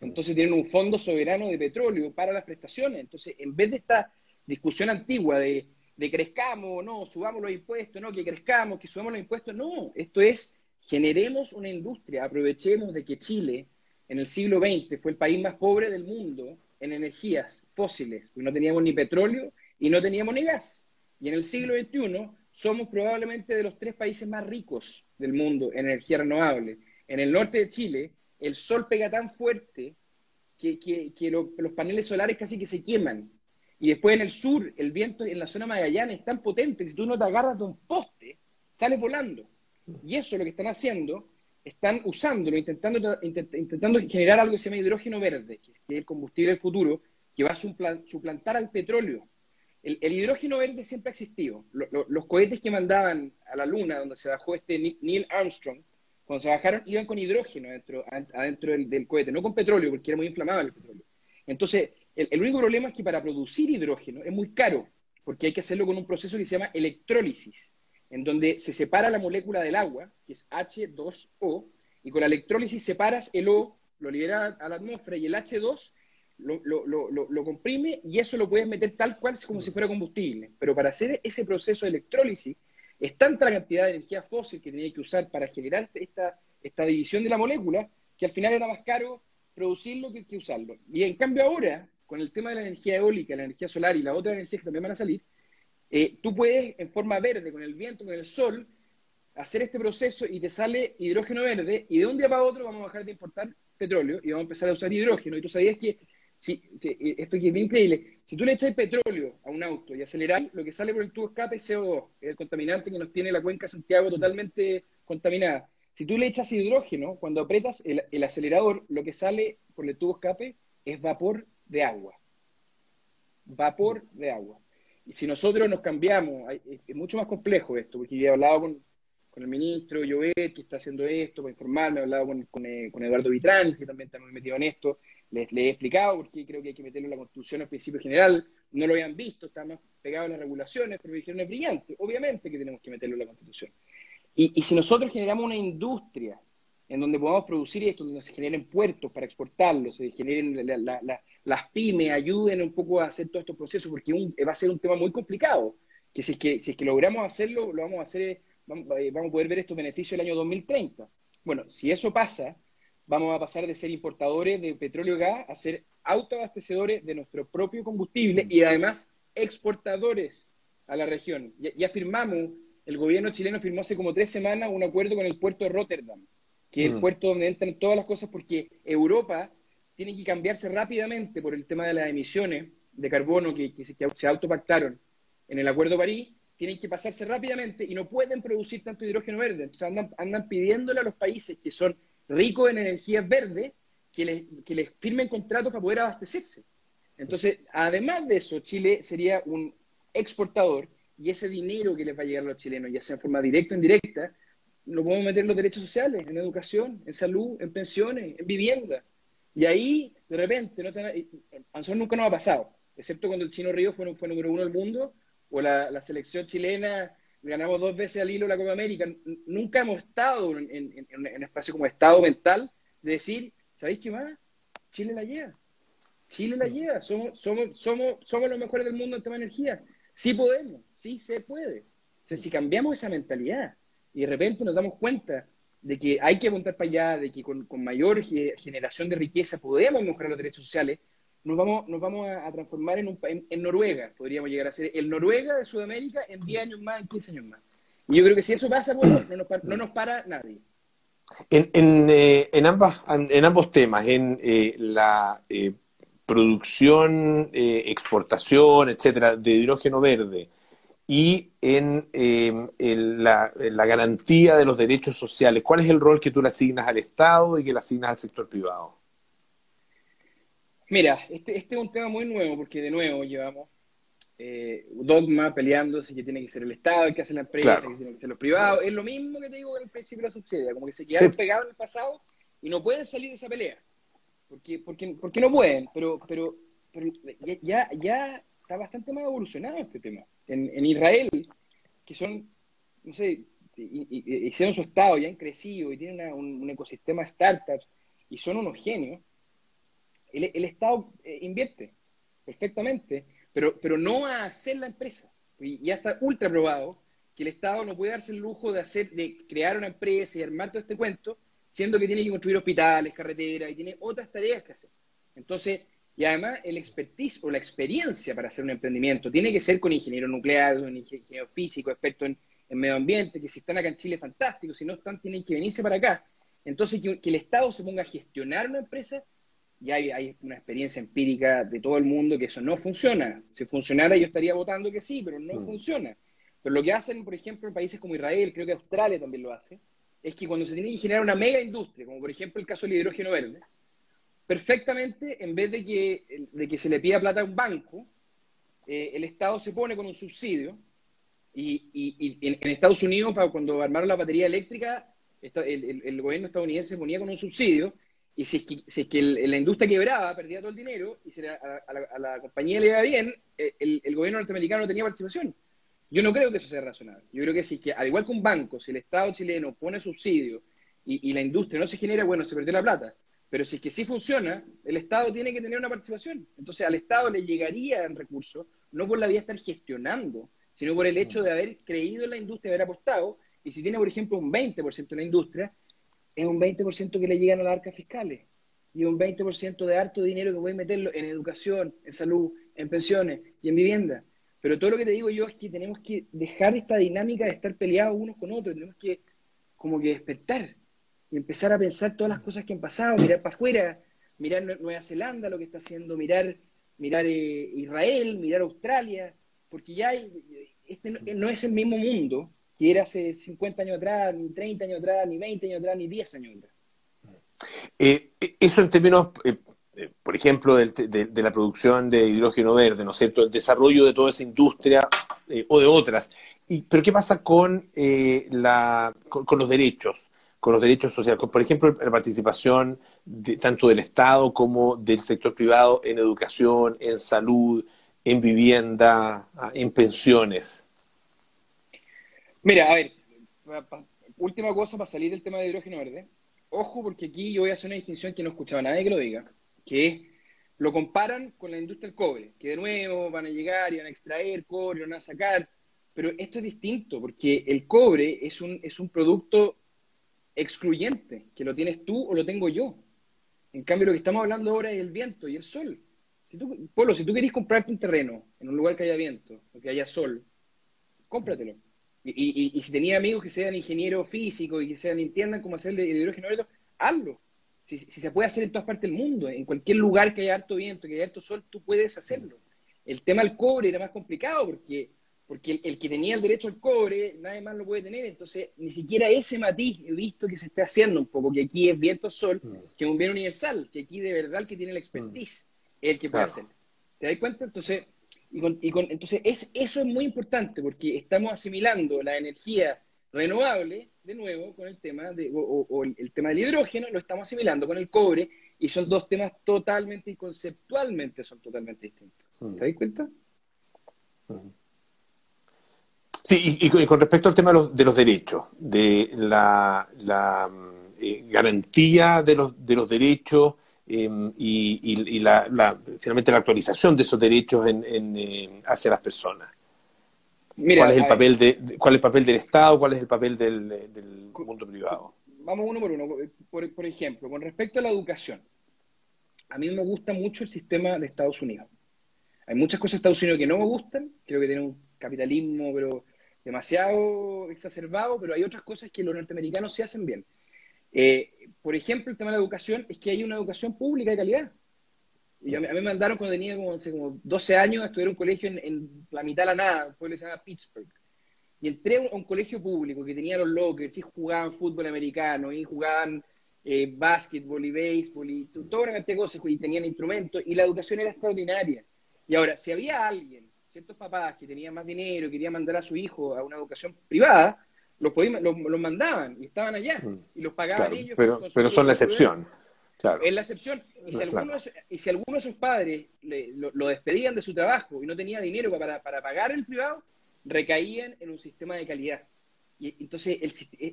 Entonces tienen un fondo soberano de petróleo para las prestaciones. Entonces, en vez de esta discusión antigua de de crezcamos, no, subamos los impuestos, no, que crezcamos, que subamos los impuestos, no, esto es, generemos una industria, aprovechemos de que Chile en el siglo XX fue el país más pobre del mundo en energías fósiles, porque no teníamos ni petróleo y no teníamos ni gas. Y en el siglo XXI somos probablemente de los tres países más ricos del mundo en energía renovable. En el norte de Chile, el sol pega tan fuerte que, que, los paneles solares casi que se queman. Y después en el sur, el viento en la zona Magallanes es tan potente que si tú no te agarras de un poste, sales volando. Y eso lo que están haciendo, están usándolo, intentando, intentando generar algo que se llama hidrógeno verde, que es el combustible del futuro, que va a suplantar al petróleo. El, hidrógeno verde siempre ha existido. los cohetes que mandaban a la Luna, donde se bajó este Neil Armstrong, cuando se bajaron, iban con hidrógeno adentro, adentro del, del cohete, no con petróleo, porque era muy inflamable el petróleo. Entonces, el, único problema es que para producir hidrógeno es muy caro, porque hay que hacerlo con un proceso que se llama electrólisis, en donde se separa la molécula del agua, que es H2O, y con la electrólisis separas el O, lo liberas a la atmósfera, y el H2 lo, comprime y eso lo puedes meter tal cual como si fuera combustible. Pero para hacer ese proceso de electrólisis, es tanta la cantidad de energía fósil que tenía que usar para generar esta, esta división de la molécula que al final era más caro producirlo que, que usarlo. Y en cambio ahora, con el tema de la energía eólica, la energía solar y la otra energía que también van a salir, eh, tú puedes en forma verde, con el viento, con el sol, hacer este proceso y te sale hidrógeno verde y de un día para otro vamos a dejar de importar petróleo y vamos a empezar a usar hidrógeno. Y tú sabías que, si, esto es increíble, si tú le echas petróleo a un auto y aceleráis, lo que sale por el tubo escape es CO2, el contaminante que nos tiene la cuenca Santiago totalmente contaminada. Si tú le echas hidrógeno, cuando apretas el, acelerador, lo que sale por el tubo escape es vapor de agua. Vapor de agua. Y si nosotros nos cambiamos, es mucho más complejo esto, porque he hablado con, con el ministro Llobet, que está haciendo esto, para informarme, he hablado con, con, eh, Eduardo Vitrán, que también está muy metido en esto, les, he explicado por qué creo que hay que meterlo en la Constitución al principio general, no lo habían visto, está más pegado a las regulaciones, pero dijeron es brillante, obviamente que tenemos que meterlo en la Constitución. Y, y si nosotros generamos una industria en donde podamos producir esto, donde se generen puertos para exportarlo, se generen las pymes, ayuden un poco a hacer todos estos procesos, porque va a ser un tema muy complicado, que si es que, si es que logramos hacerlo, lo vamos a hacer, eh, vamos a poder ver estos beneficios el año 2030. Bueno, si eso pasa, vamos a pasar de ser importadores de petróleo y gas a ser autoabastecedores de nuestro propio combustible y además exportadores a la región. Ya, ya firmamos, el gobierno chileno firmó hace como tres semanas un acuerdo con el puerto de Rotterdam que es el mm. puerto donde entran todas las cosas, porque Europa tiene que cambiarse rápidamente por el tema de las emisiones de carbono que, se, autopactaron en el Acuerdo de París, tienen que pasarse rápidamente y no pueden producir tanto hidrógeno verde. Entonces andan, andan pidiéndole a los países que son ricos en energías verdes que les, que les firmen contratos para poder abastecerse. Entonces, además de eso, Chile sería un exportador y ese dinero que les va a llegar a los chilenos, ya sea en forma directa o indirecta, lo podemos meter en los derechos sociales, en educación, en salud, en pensiones, en vivienda. Y ahí, de repente, no nosotros nunca nos ha pasado, excepto cuando el Chino Río fue, fue número uno del mundo, o la, selección chilena ganamos dos veces al hilo la Copa América. Nunca hemos estado en, un espacio como estado mental de decir, ¿sabéis qué más? Chile la lleva. Chile la lleva. Somos, somos, somos, somos los mejores del mundo en tema de energía. Sí podemos, sí se puede. Entonces, si cambiamos esa mentalidad, y de repente nos damos cuenta de que hay que apuntar para allá, de que con, mayor generación de riqueza podemos mejorar los derechos sociales, nos vamos, nos vamos a, transformar en, un, en, Noruega, podríamos llegar a ser el Noruega de Sudamérica en 10 años más, en 15 años más. Y yo creo que si eso pasa, no, nos, no nos para nadie. En, en, eh, en, ambas, en ambos temas, en eh, la eh, producción, exportación, etcétera, de hidrógeno verde, y em, en, la, garantía de los derechos sociales. ¿Cuál es el rol que tú le asignas al Estado y que le asignas al sector privado? Mira, este, este es un tema muy nuevo porque de nuevo llevamos eh, dogma peleándose que tiene que ser el Estado, que hace la empresa, que tiene que ser los privados. Es lo mismo que te digo en el principio de la subsidia, como que se quedaron pegados en el pasado y no pueden salir de esa pelea. Porque, porque, porque no pueden, pero, pero, pero ya, ya está bastante más evolucionado este tema en, Israel, que son, no sé, hicieron su estado, ya han crecido y tienen un, ecosistema de startups y son unos genios, el, Estado eh, invierte perfectamente, pero, pero no a hacer la empresa. Y ya está ultra probado que el Estado no puede darse el lujo de hacer, de crear una empresa y armar todo este cuento, siendo que tiene que construir hospitales, carreteras y tiene otras tareas que hacer. Entonces, y además el expertise o la experiencia para hacer un emprendimiento tiene que ser con ingeniero nuclear, un ingeniero físico, experto en, medio ambiente, que si están acá en Chile, fantástico, si no están, tienen que venirse para acá. Entonces, que, el Estado se ponga a gestionar una empresa, ya hay, una experiencia empírica de todo el mundo que eso no funciona. Si funcionara, yo estaría votando que sí, pero no mm. funciona. Pero lo que hacen, por ejemplo, en países como Israel, creo que Australia también lo hace, es que cuando se tiene que generar una mega industria, como por ejemplo el caso del hidrógeno verde, perfectamente, en vez de que, de que se le pida plata a un banco, eh, el Estado se pone con un subsidio y, en, Estados Unidos, cuando armaron la batería eléctrica, el, gobierno estadounidense ponía con un subsidio y si es que, la industria quebraba, perdía todo el dinero y si a, la, compañía le iba bien, eh, el, gobierno norteamericano no tenía participación. Yo no creo que eso sea razonable. Yo creo que si que, al igual que un banco, si el Estado chileno pone subsidio y, la industria no se genera, bueno, se perdió la plata Pero si es que sí funciona, el Estado tiene que tener una participación. Entonces al Estado le llegaría en recursos, no por la vía de estar gestionando, sino por el hecho de haber creído en la industria, haber apostado. Y si tiene, por ejemplo, un 20% en la industria, es un 20% que le llegan a las arcas fiscales. Y un 20% de harto dinero que voy a meterlo en educación, en salud, en pensiones y en vivienda. Pero todo lo que te digo yo es que tenemos que dejar esta dinámica de estar peleados unos con otros, tenemos que como que despertar y empezar a pensar todas las cosas que han pasado, mirar para afuera, mirar Nueva Zelanda lo que está haciendo, mirar, mirar eh, Israel, mirar Australia, porque ya este no, es el mismo mundo que era hace 50 años atrás, ni 30 años atrás, ni 20 años atrás, ni 10 años atrás. Eh, eso en términos eh, eh, por ejemplo, de, la producción de hidrógeno verde, ¿no es cierto? El desarrollo de toda esa industria eh, o de otras. Pero ¿qué pasa con, eh, la, con, los derechos? Con los derechos sociales. Por ejemplo, la participación de, tanto del Estado como del sector privado en educación, en salud, en vivienda, ah, en pensiones. Mira, a ver, última cosa para salir del tema de hidrógeno verde. Ojo, porque aquí yo voy a hacer una distinción que no escuchaba nadie que lo diga que lo comparan con la industria del cobre, que de nuevo van a llegar y van a extraer cobre, van a sacar, pero esto es distinto, porque el cobre es un, es un producto excluyente, que lo tienes tú o lo tengo yo. En cambio, lo que estamos hablando ahora es el viento y el sol. Si tú, Polo, si tú querés comprarte un terreno en un lugar que haya viento o que haya sol, cómpratelo. Y, y, si tenías amigos que sean ingenieros físicos y que sean entiendan cómo hacer el hidrógeno hazlo. Si, se puede hacer en todas partes del mundo, en cualquier lugar que haya harto viento, que haya harto sol, tú puedes hacerlo. El tema del cobre era más complicado porque, porque el, que tenía el derecho al cobre, nadie más lo puede tener. Entonces, ni siquiera ese matiz he visto que se esté haciendo un poco, que aquí es viento-sol, mm. que es un bien universal, que aquí de verdad el que tiene la expertise es el que puede hacerlo. ¿Te das cuenta? Entonces, y entonces es, eso es muy importante porque estamos asimilando la energía renovable, de nuevo, con el tema de, o, el tema del hidrógeno, lo estamos asimilando con el cobre, y son dos temas totalmente y conceptualmente son totalmente distintos. Mm. ¿Te das cuenta? Mm. Sí, y, con respecto al tema de los, derechos, de la, eh, garantía de los, de los derechos em, y, la, finalmente la actualización de esos derechos en, hacia las personas. ¿Cuál, es el papel de, ¿Cuál es el papel del Estado? ¿Cuál es el papel del, mundo privado? Vamos uno por uno. Por, ejemplo, con respecto a la educación, a mí me gusta mucho el sistema de Estados Unidos. Hay muchas cosas de Estados Unidos que no me gustan, creo que tiene un capitalismo pero demasiado exacerbado, pero hay otras cosas que los norteamericanos se hacen bien. Eh, por ejemplo, el tema de la educación es que hay una educación pública de calidad. Y a mí, me mandaron cuando tenía como, como 12 años a estudiar un colegio en, la mitad de la nada, un pueblo que se llama Pittsburgh. Y entré a un, colegio público que tenía los lockers y jugaban fútbol americano y jugaban eh, básquetbol y béisbol y toda una cantidad de cosas y tenían instrumentos y la educación era extraordinaria. Y ahora, si había alguien, ciertos papás que tenían más dinero querían mandar a su hijo a una educación privada, los, los, mandaban y estaban allá mm, y los pagaban ellos. Pero, pero son la excepción. Es la excepción. Y si, algunos, y si alguno de sus padres lo, despedían de su trabajo y no tenía dinero para, pagar el privado, recaían en un sistema de calidad. Y entonces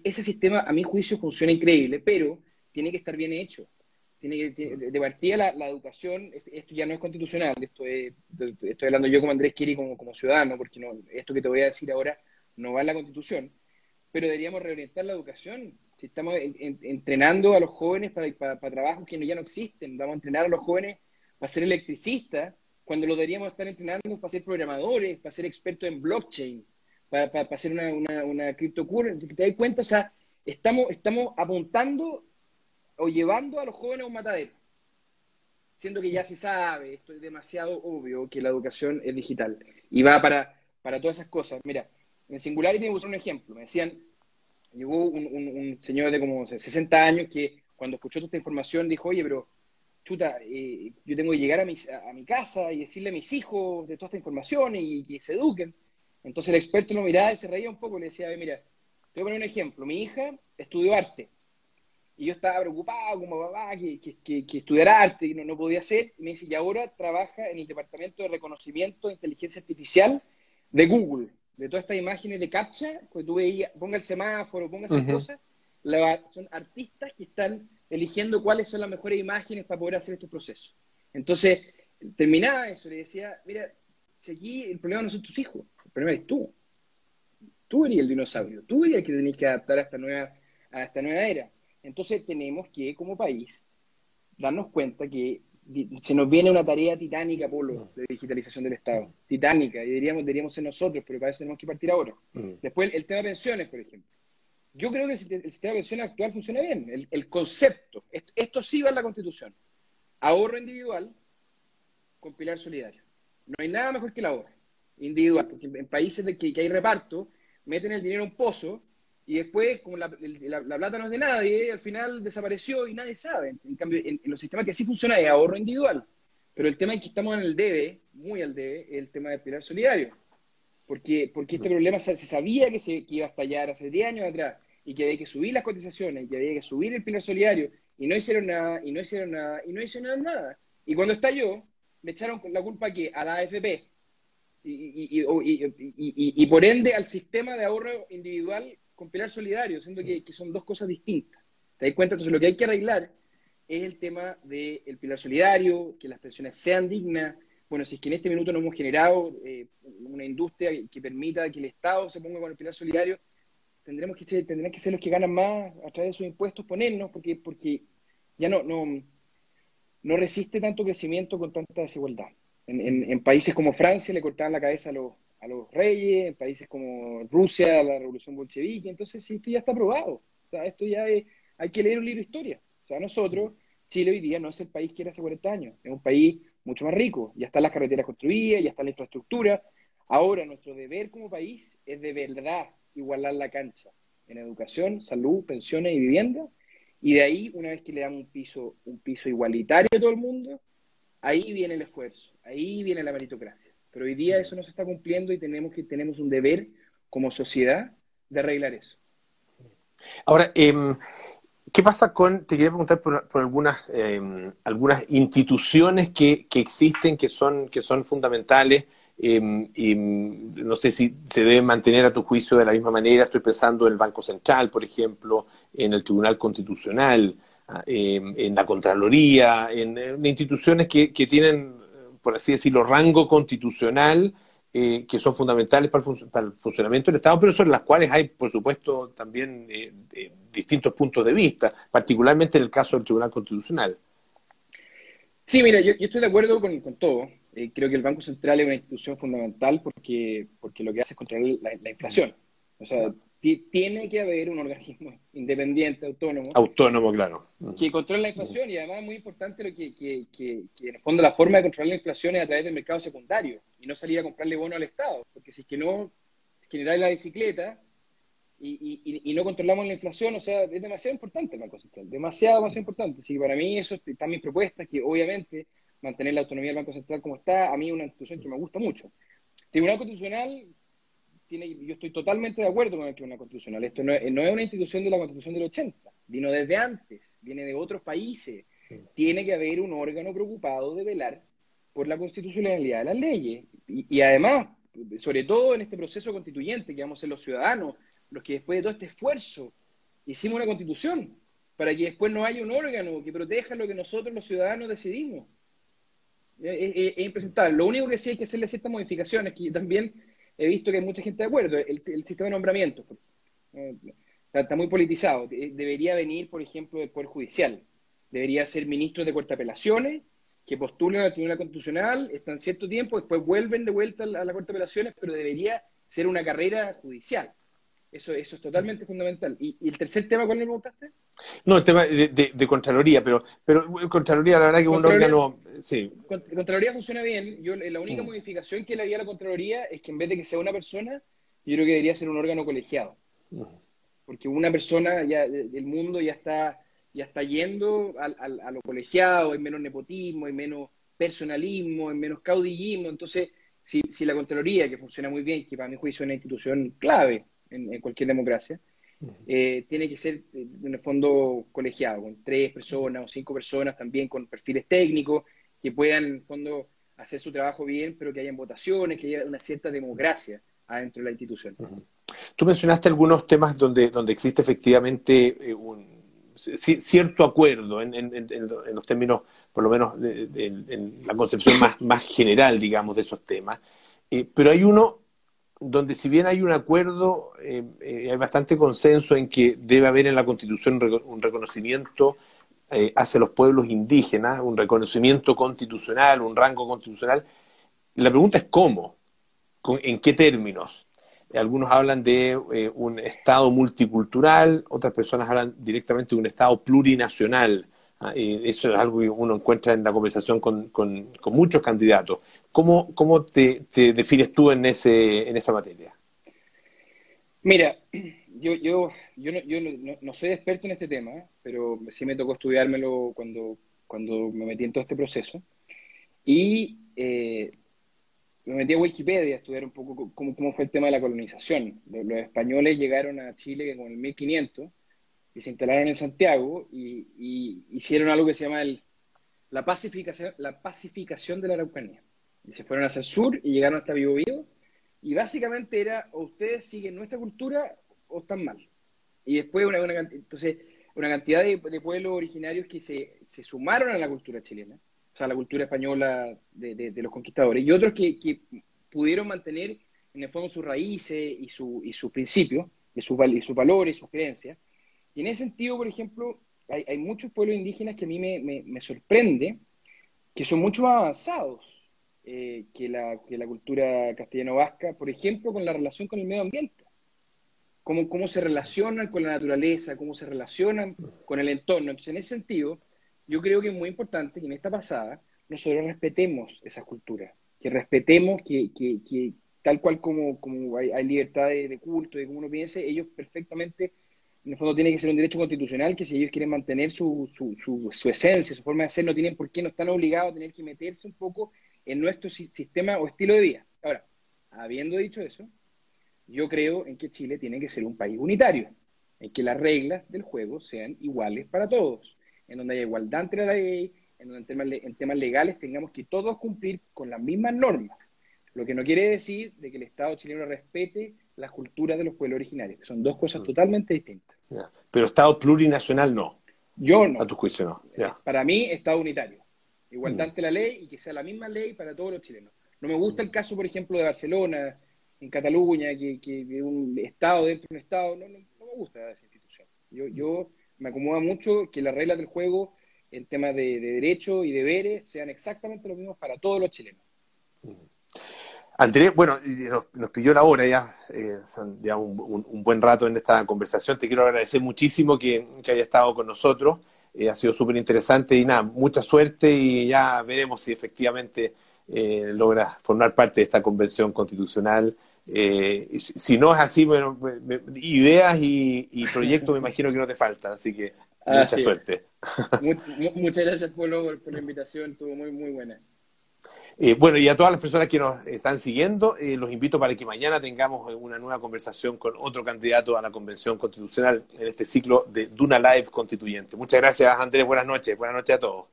ese sistema, a mi juicio, funciona increíble, pero tiene que estar bien hecho. Tiene que, de, partida la, educación, esto ya no es constitucional, esto estoy hablando yo como Andrés Kiri como, como ciudadano, porque no, esto que te voy a decir ahora no va en la constitución, pero deberíamos reorientar la educación si estamos entrenando a los jóvenes para, trabajos que ya no existen, vamos a entrenar a los jóvenes para ser electricistas, cuando lo deberíamos estar entrenando para ser programadores, para ser expertos en blockchain, para, para, hacer una, una, una criptocurrency. ¿Te das cuenta? O sea, estamos, estamos apuntando o llevando a los jóvenes a un matadero, siendo que ya se sabe, esto es demasiado obvio, que la educación es digital y va para, para todas esas cosas. Mira, en Singularity me usar un ejemplo, me decían, llegó un, señor de como 60 años que cuando escuchó toda esta información dijo, oye, pero chuta, eh, yo tengo que llegar a mi, a, mi casa y decirle a mis hijos de toda esta información y, que se eduquen. Entonces el experto lo miraba y se reía un poco y le decía, mira, te voy a poner un ejemplo. Mi hija estudió arte y yo estaba preocupado como papá que, que, que, estudiara arte y no, no podía hacer. Y me dice, y ahora trabaja en el Departamento de Reconocimiento de Inteligencia Artificial de Google de todas estas imágenes de captcha, que tú veías, ponga el semáforo, ponga esas cosas, son artistas que están eligiendo cuáles son las mejores imágenes para poder hacer estos procesos. Entonces, terminaba eso, le decía, mira, si aquí el problema no son tus hijos, el problema es tú. Tú eres el dinosaurio, tú eres el que tenés que adaptar a esta nueva, a esta nueva era. Entonces tenemos que, como país, darnos cuenta que se nos viene una tarea titánica, Polo, de digitalización del Estado. Titánica, y deberíamos, deberíamos ser nosotros, pero para eso tenemos que partir ahora. Mm. Después, el tema de pensiones, por ejemplo. Yo creo que el, sistema de pensiones actual funciona bien. El, concepto, esto, sí va en la Constitución. Ahorro individual con pilar solidario. No hay nada mejor que el ahorro individual, porque en, países de que, hay reparto, meten el dinero en un pozo y después, como la, plata no es de nadie, al final desapareció y nadie sabe. En cambio, en, los sistemas que sí funciona es ahorro individual. Pero el tema es que estamos en el debe, muy al debe, es el tema del pilar solidario porque, porque este problema se, sabía que, se, iba a estallar hace 10 años atrás y que había que subir las cotizaciones y que había que subir el pilar solidario y no hicieron nada, y no hicieron nada, y no hicieron nada. Y cuando estalló, le echaron la culpa aquí a la AFP y, y, por ende al sistema de ahorro individual con pilar solidario, siendo que, son dos cosas distintas. ¿Te das cuenta? Entonces lo que hay que arreglar es el tema del pilar solidario, que las pensiones sean dignas, bueno, si es que en este minuto no hemos generado eh, una industria que permita que el Estado se ponga con el pilar solidario, tendremos que ser, tendrán que ser los que ganan más a través de sus impuestos ponernos, porque, porque ya no, no, no resiste tanto crecimiento con tanta desigualdad. En, países como Francia le cortaban la cabeza a los, a los reyes, en países como Rusia, la revolución bolchevique, entonces esto ya está probado. O sea, esto ya es, hay que leer un libro de historia. O sea, nosotros, Chile hoy día no es el país que era hace 40 años, es un país mucho más rico. Ya están las carreteras construidas, ya está la infraestructura. Ahora nuestro deber como país es de verdad igualar la cancha en educación, salud, pensiones y vivienda. Y de ahí, una vez que le damos un piso, un piso igualitario a todo el mundo, ahí viene el esfuerzo, ahí viene la meritocracia. Pero hoy día eso no se está cumpliendo y tenemos que tenemos un deber como sociedad de arreglar eso. Ahora, eh, ¿Qué pasa con, te quería preguntar por, algunas, em, algunas instituciones que, que, existen, que son, que son fundamentales, em, y no sé si se deben mantener a tu juicio de la misma manera, estoy pensando en el Banco Central, por ejemplo, en el Tribunal Constitucional, ah, en la Contraloría, en, en instituciones que, que, tienen, por así decirlo, rango constitucional, eh, que son fundamentales para el, funcionamiento del Estado, pero sobre las cuales hay, por supuesto, también eh, distintos puntos de vista, particularmente en el caso del Tribunal Constitucional. Sí, mira, yo, estoy de acuerdo con, todo. Eh, creo que el Banco Central es una institución fundamental porque, porque lo que hace es controlar la, inflación. O sea, tiene que haber un organismo independiente, autónomo. Autónomo, claro. Que controle la inflación y además es muy importante lo que, que, que, en el fondo la forma de controlar la inflación es a través del mercado secundario y no salir a comprarle bono al Estado, porque si es que no generáis la bicicleta y, y, y, no controlamos la inflación, o sea, es demasiado importante el Banco Central, demasiado, demasiado importante. Así que para mí eso están mis propuestas, que obviamente mantener la autonomía del Banco Central como está, a mí es una institución que me gusta mucho. Tribunal Constitucional, tiene, yo estoy totalmente de acuerdo con el Tribunal Constitucional. Esto no es, no es una institución de la Constitución del 80, vino desde antes, viene de otros países. Tiene que haber un órgano preocupado de velar por la constitucionalidad de las leyes. Y, además, sobre todo en este proceso constituyente que vamos a ser los ciudadanos, los que después de todo este esfuerzo hicimos una constitución, para que después no haya un órgano que proteja lo que nosotros los ciudadanos decidimos. Es, impresentable. Lo único que sí hay que hacerle ciertas modificaciones, que yo también he visto que hay mucha gente de acuerdo, el, sistema de nombramiento. Eh, está, muy politizado. Debería venir, por ejemplo, del Poder Judicial. Debería ser ministro de Corte Apelaciones que postulan al Tribunal Constitucional, están cierto tiempo, después vuelven de vuelta a la, Corte de Apelaciones, pero debería ser una carrera judicial. Eso, eso es totalmente fundamental. ¿Y, el tercer tema cuál me preguntaste? No, el tema de, Contraloría, pero, pero Contraloría, la verdad que un órgano... Sí. Contraloría funciona bien. Yo La única mm. modificación que le haría a la Contraloría es que en vez de que sea una persona, yo creo que debería ser un órgano colegiado. Mm. Porque una persona ya del mundo ya está ya está yendo a, lo colegiado, hay menos nepotismo, hay menos personalismo, hay menos caudillismo. Entonces, si, si la Contraloría, que funciona muy bien, que para mi juicio es una institución clave en, cualquier democracia, eh, tiene que ser eh, en el fondo colegiado, con tres personas o cinco personas también con perfiles técnicos, que puedan en el fondo hacer su trabajo bien, pero que hayan votaciones, que haya una cierta democracia adentro de la institución. Tú mencionaste algunos temas donde, donde existe efectivamente eh, un, cierto acuerdo en, los términos, por lo menos en, la concepción más, general, digamos, de esos temas. Pero hay uno donde si bien hay un acuerdo, eh, hay bastante consenso en que debe haber en la Constitución un reconocimiento hacia los pueblos indígenas, un reconocimiento constitucional, un rango constitucional. La pregunta es cómo, en qué términos. Algunos hablan de eh, un Estado multicultural, otras personas hablan directamente de un Estado plurinacional. ¿ah? eso es algo que uno encuentra en la conversación con, muchos candidatos. ¿Cómo, cómo te, defines tú en, ese, en esa materia? Mira, yo, yo, yo, no, soy experto en este tema, pero sí me tocó estudiármelo cuando, cuando me metí en todo este proceso. Y eh, me metí a Wikipedia a estudiar un poco cómo, cómo fue el tema de la colonización. Los, españoles llegaron a Chile con el 1500 y se instalaron en Santiago y, hicieron algo que se llama el, la, pacificación, la pacificación de la Araucanía. Y se fueron hacia el sur y llegaron hasta Vivo Vivo. Y básicamente era, o ustedes siguen nuestra cultura o están mal. Y después una, una, entonces, una cantidad de, de, pueblos originarios que se, se sumaron a la cultura chilena o sea, la cultura española de, los conquistadores, y otros que, pudieron mantener en el fondo sus raíces y, su, y sus principios, y, sus, y sus valores, sus creencias. Y en ese sentido, por ejemplo, hay, muchos pueblos indígenas que a mí me, sorprende, que son mucho más avanzados eh, que, la, que la cultura castellano-vasca, por ejemplo, con la relación con el medio ambiente. Cómo, cómo se relacionan con la naturaleza, cómo se relacionan con el entorno. Entonces, en ese sentido, yo creo que es muy importante que en esta pasada nosotros respetemos esa cultura, que respetemos que, que, tal cual como, como hay, libertad de, culto, de cómo uno piense, ellos perfectamente, en el fondo tiene que ser un derecho constitucional que si ellos quieren mantener su, su, su, esencia, su forma de ser, no tienen por qué, no están obligados a tener que meterse un poco en nuestro sistema o estilo de vida. Ahora, habiendo dicho eso, yo creo en que Chile tiene que ser un país unitario, en que las reglas del juego sean iguales para todos en donde haya igualdad entre la ley, en donde en temas, legales tengamos que todos cumplir con las mismas normas. Lo que no quiere decir de que el Estado chileno respete las culturas de los pueblos originarios, que son dos cosas mm. totalmente distintas. Pero Estado plurinacional no. Yo no. A tu juicio no. Para mí, Estado unitario. Igualdad mm. ante la ley y que sea la misma ley para todos los chilenos. No me gusta el caso, por ejemplo, de Barcelona, en Cataluña, que, que un Estado dentro de un Estado. No, no, no me gusta esa institución. Yo, yo me acomoda mucho que las reglas del juego en temas de, de derechos y deberes sean exactamente los mismos para todos los chilenos. Andrés, bueno, nos, pidió la hora ya, eh, son ya un, buen rato en esta conversación. Te quiero agradecer muchísimo que, haya estado con nosotros. Eh, ha sido súper interesante y nada, mucha suerte y ya veremos si efectivamente eh, logra formar parte de esta convención constitucional eh, si no es así, bueno, ideas y, proyectos me imagino que no te faltan, así que mucha suerte. muchas gracias por, por, la invitación, estuvo muy, muy buena. Eh, bueno, y a todas las personas que nos están siguiendo, eh, los invito para que mañana tengamos una nueva conversación con otro candidato a la Convención Constitucional en este ciclo de Duna Live Constituyente. Muchas gracias, Andrés. Buenas noches. Buenas noches a todos.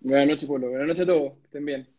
Buenas noches, Pablo. Buenas noches a todos. Estén bien.